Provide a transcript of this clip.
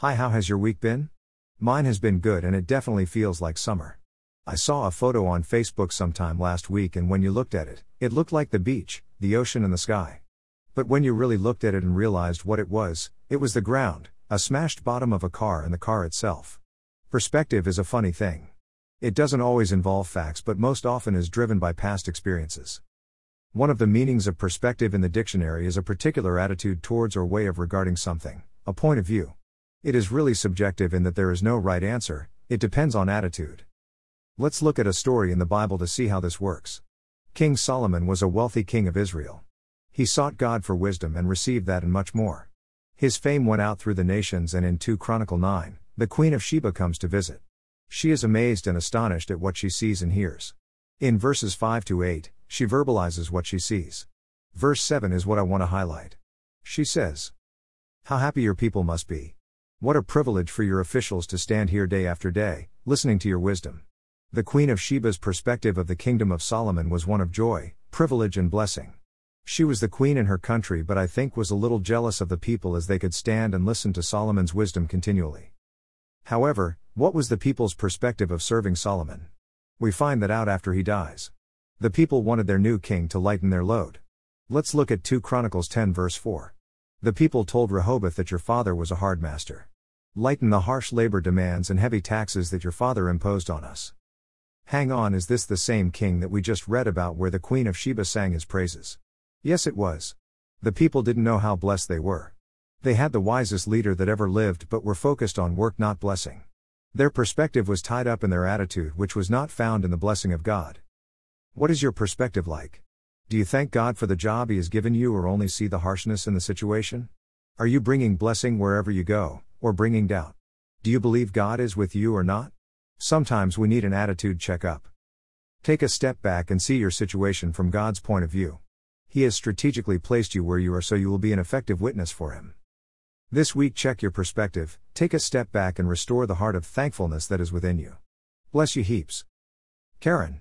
Hi, how has your week been? Mine has been good and it definitely feels like summer. I saw a photo on Facebook sometime last week and when you looked at it, it looked like the beach, the ocean, and the sky. But when you really looked at it and realized what it was, it was the ground, a smashed bottom of a car, and the car itself. Perspective is a funny thing. It doesn't always involve facts but most often is driven by past experiences. One of the meanings of perspective in the dictionary is a particular attitude towards or way of regarding something, a point of view. It is really subjective in that there is no right answer, it depends on attitude. Let's look at a story in the Bible to see how this works. King Solomon was a wealthy king of Israel. He sought God for wisdom and received that and much more. His fame went out through the nations and in 2 Chronicle 9, the Queen of Sheba comes to visit. She is amazed and astonished at what she sees and hears. In verses 5 to 8, she verbalizes what she sees. Verse 7 is what I want to highlight. She says, How happy your people must be. What a privilege for your officials to stand here day after day, listening to your wisdom. The Queen of Sheba's perspective of the kingdom of Solomon was one of joy, privilege, and blessing. She was the queen in her country, but I think was a little jealous of the people as they could stand and listen to Solomon's wisdom continually. However, what was the people's perspective of serving Solomon? We find that out after he dies. The people wanted their new king to lighten their load. Let's look at 2 Chronicles 10 verse 4. The people told Rehoboam that your father was a hard master. Lighten the harsh labor demands and heavy taxes that your father imposed on us. Hang on, is this the same king that we just read about where the Queen of Sheba sang his praises? Yes, it was. The people didn't know how blessed they were. They had the wisest leader that ever lived but were focused on work, not blessing. Their perspective was tied up in their attitude, which was not found in the blessing of God. What is your perspective like? Do you thank God for the job He has given you or only see the harshness in the situation? Are you bringing blessing wherever you go? or bringing doubt? Do you believe God is with you or not? Sometimes we need an attitude checkup. Take a step back and see your situation from God's point of view. He has strategically placed you where you are so you will be an effective witness for Him. This week, check your perspective, take a step back and restore the heart of thankfulness that is within you. Bless you heaps. Karen.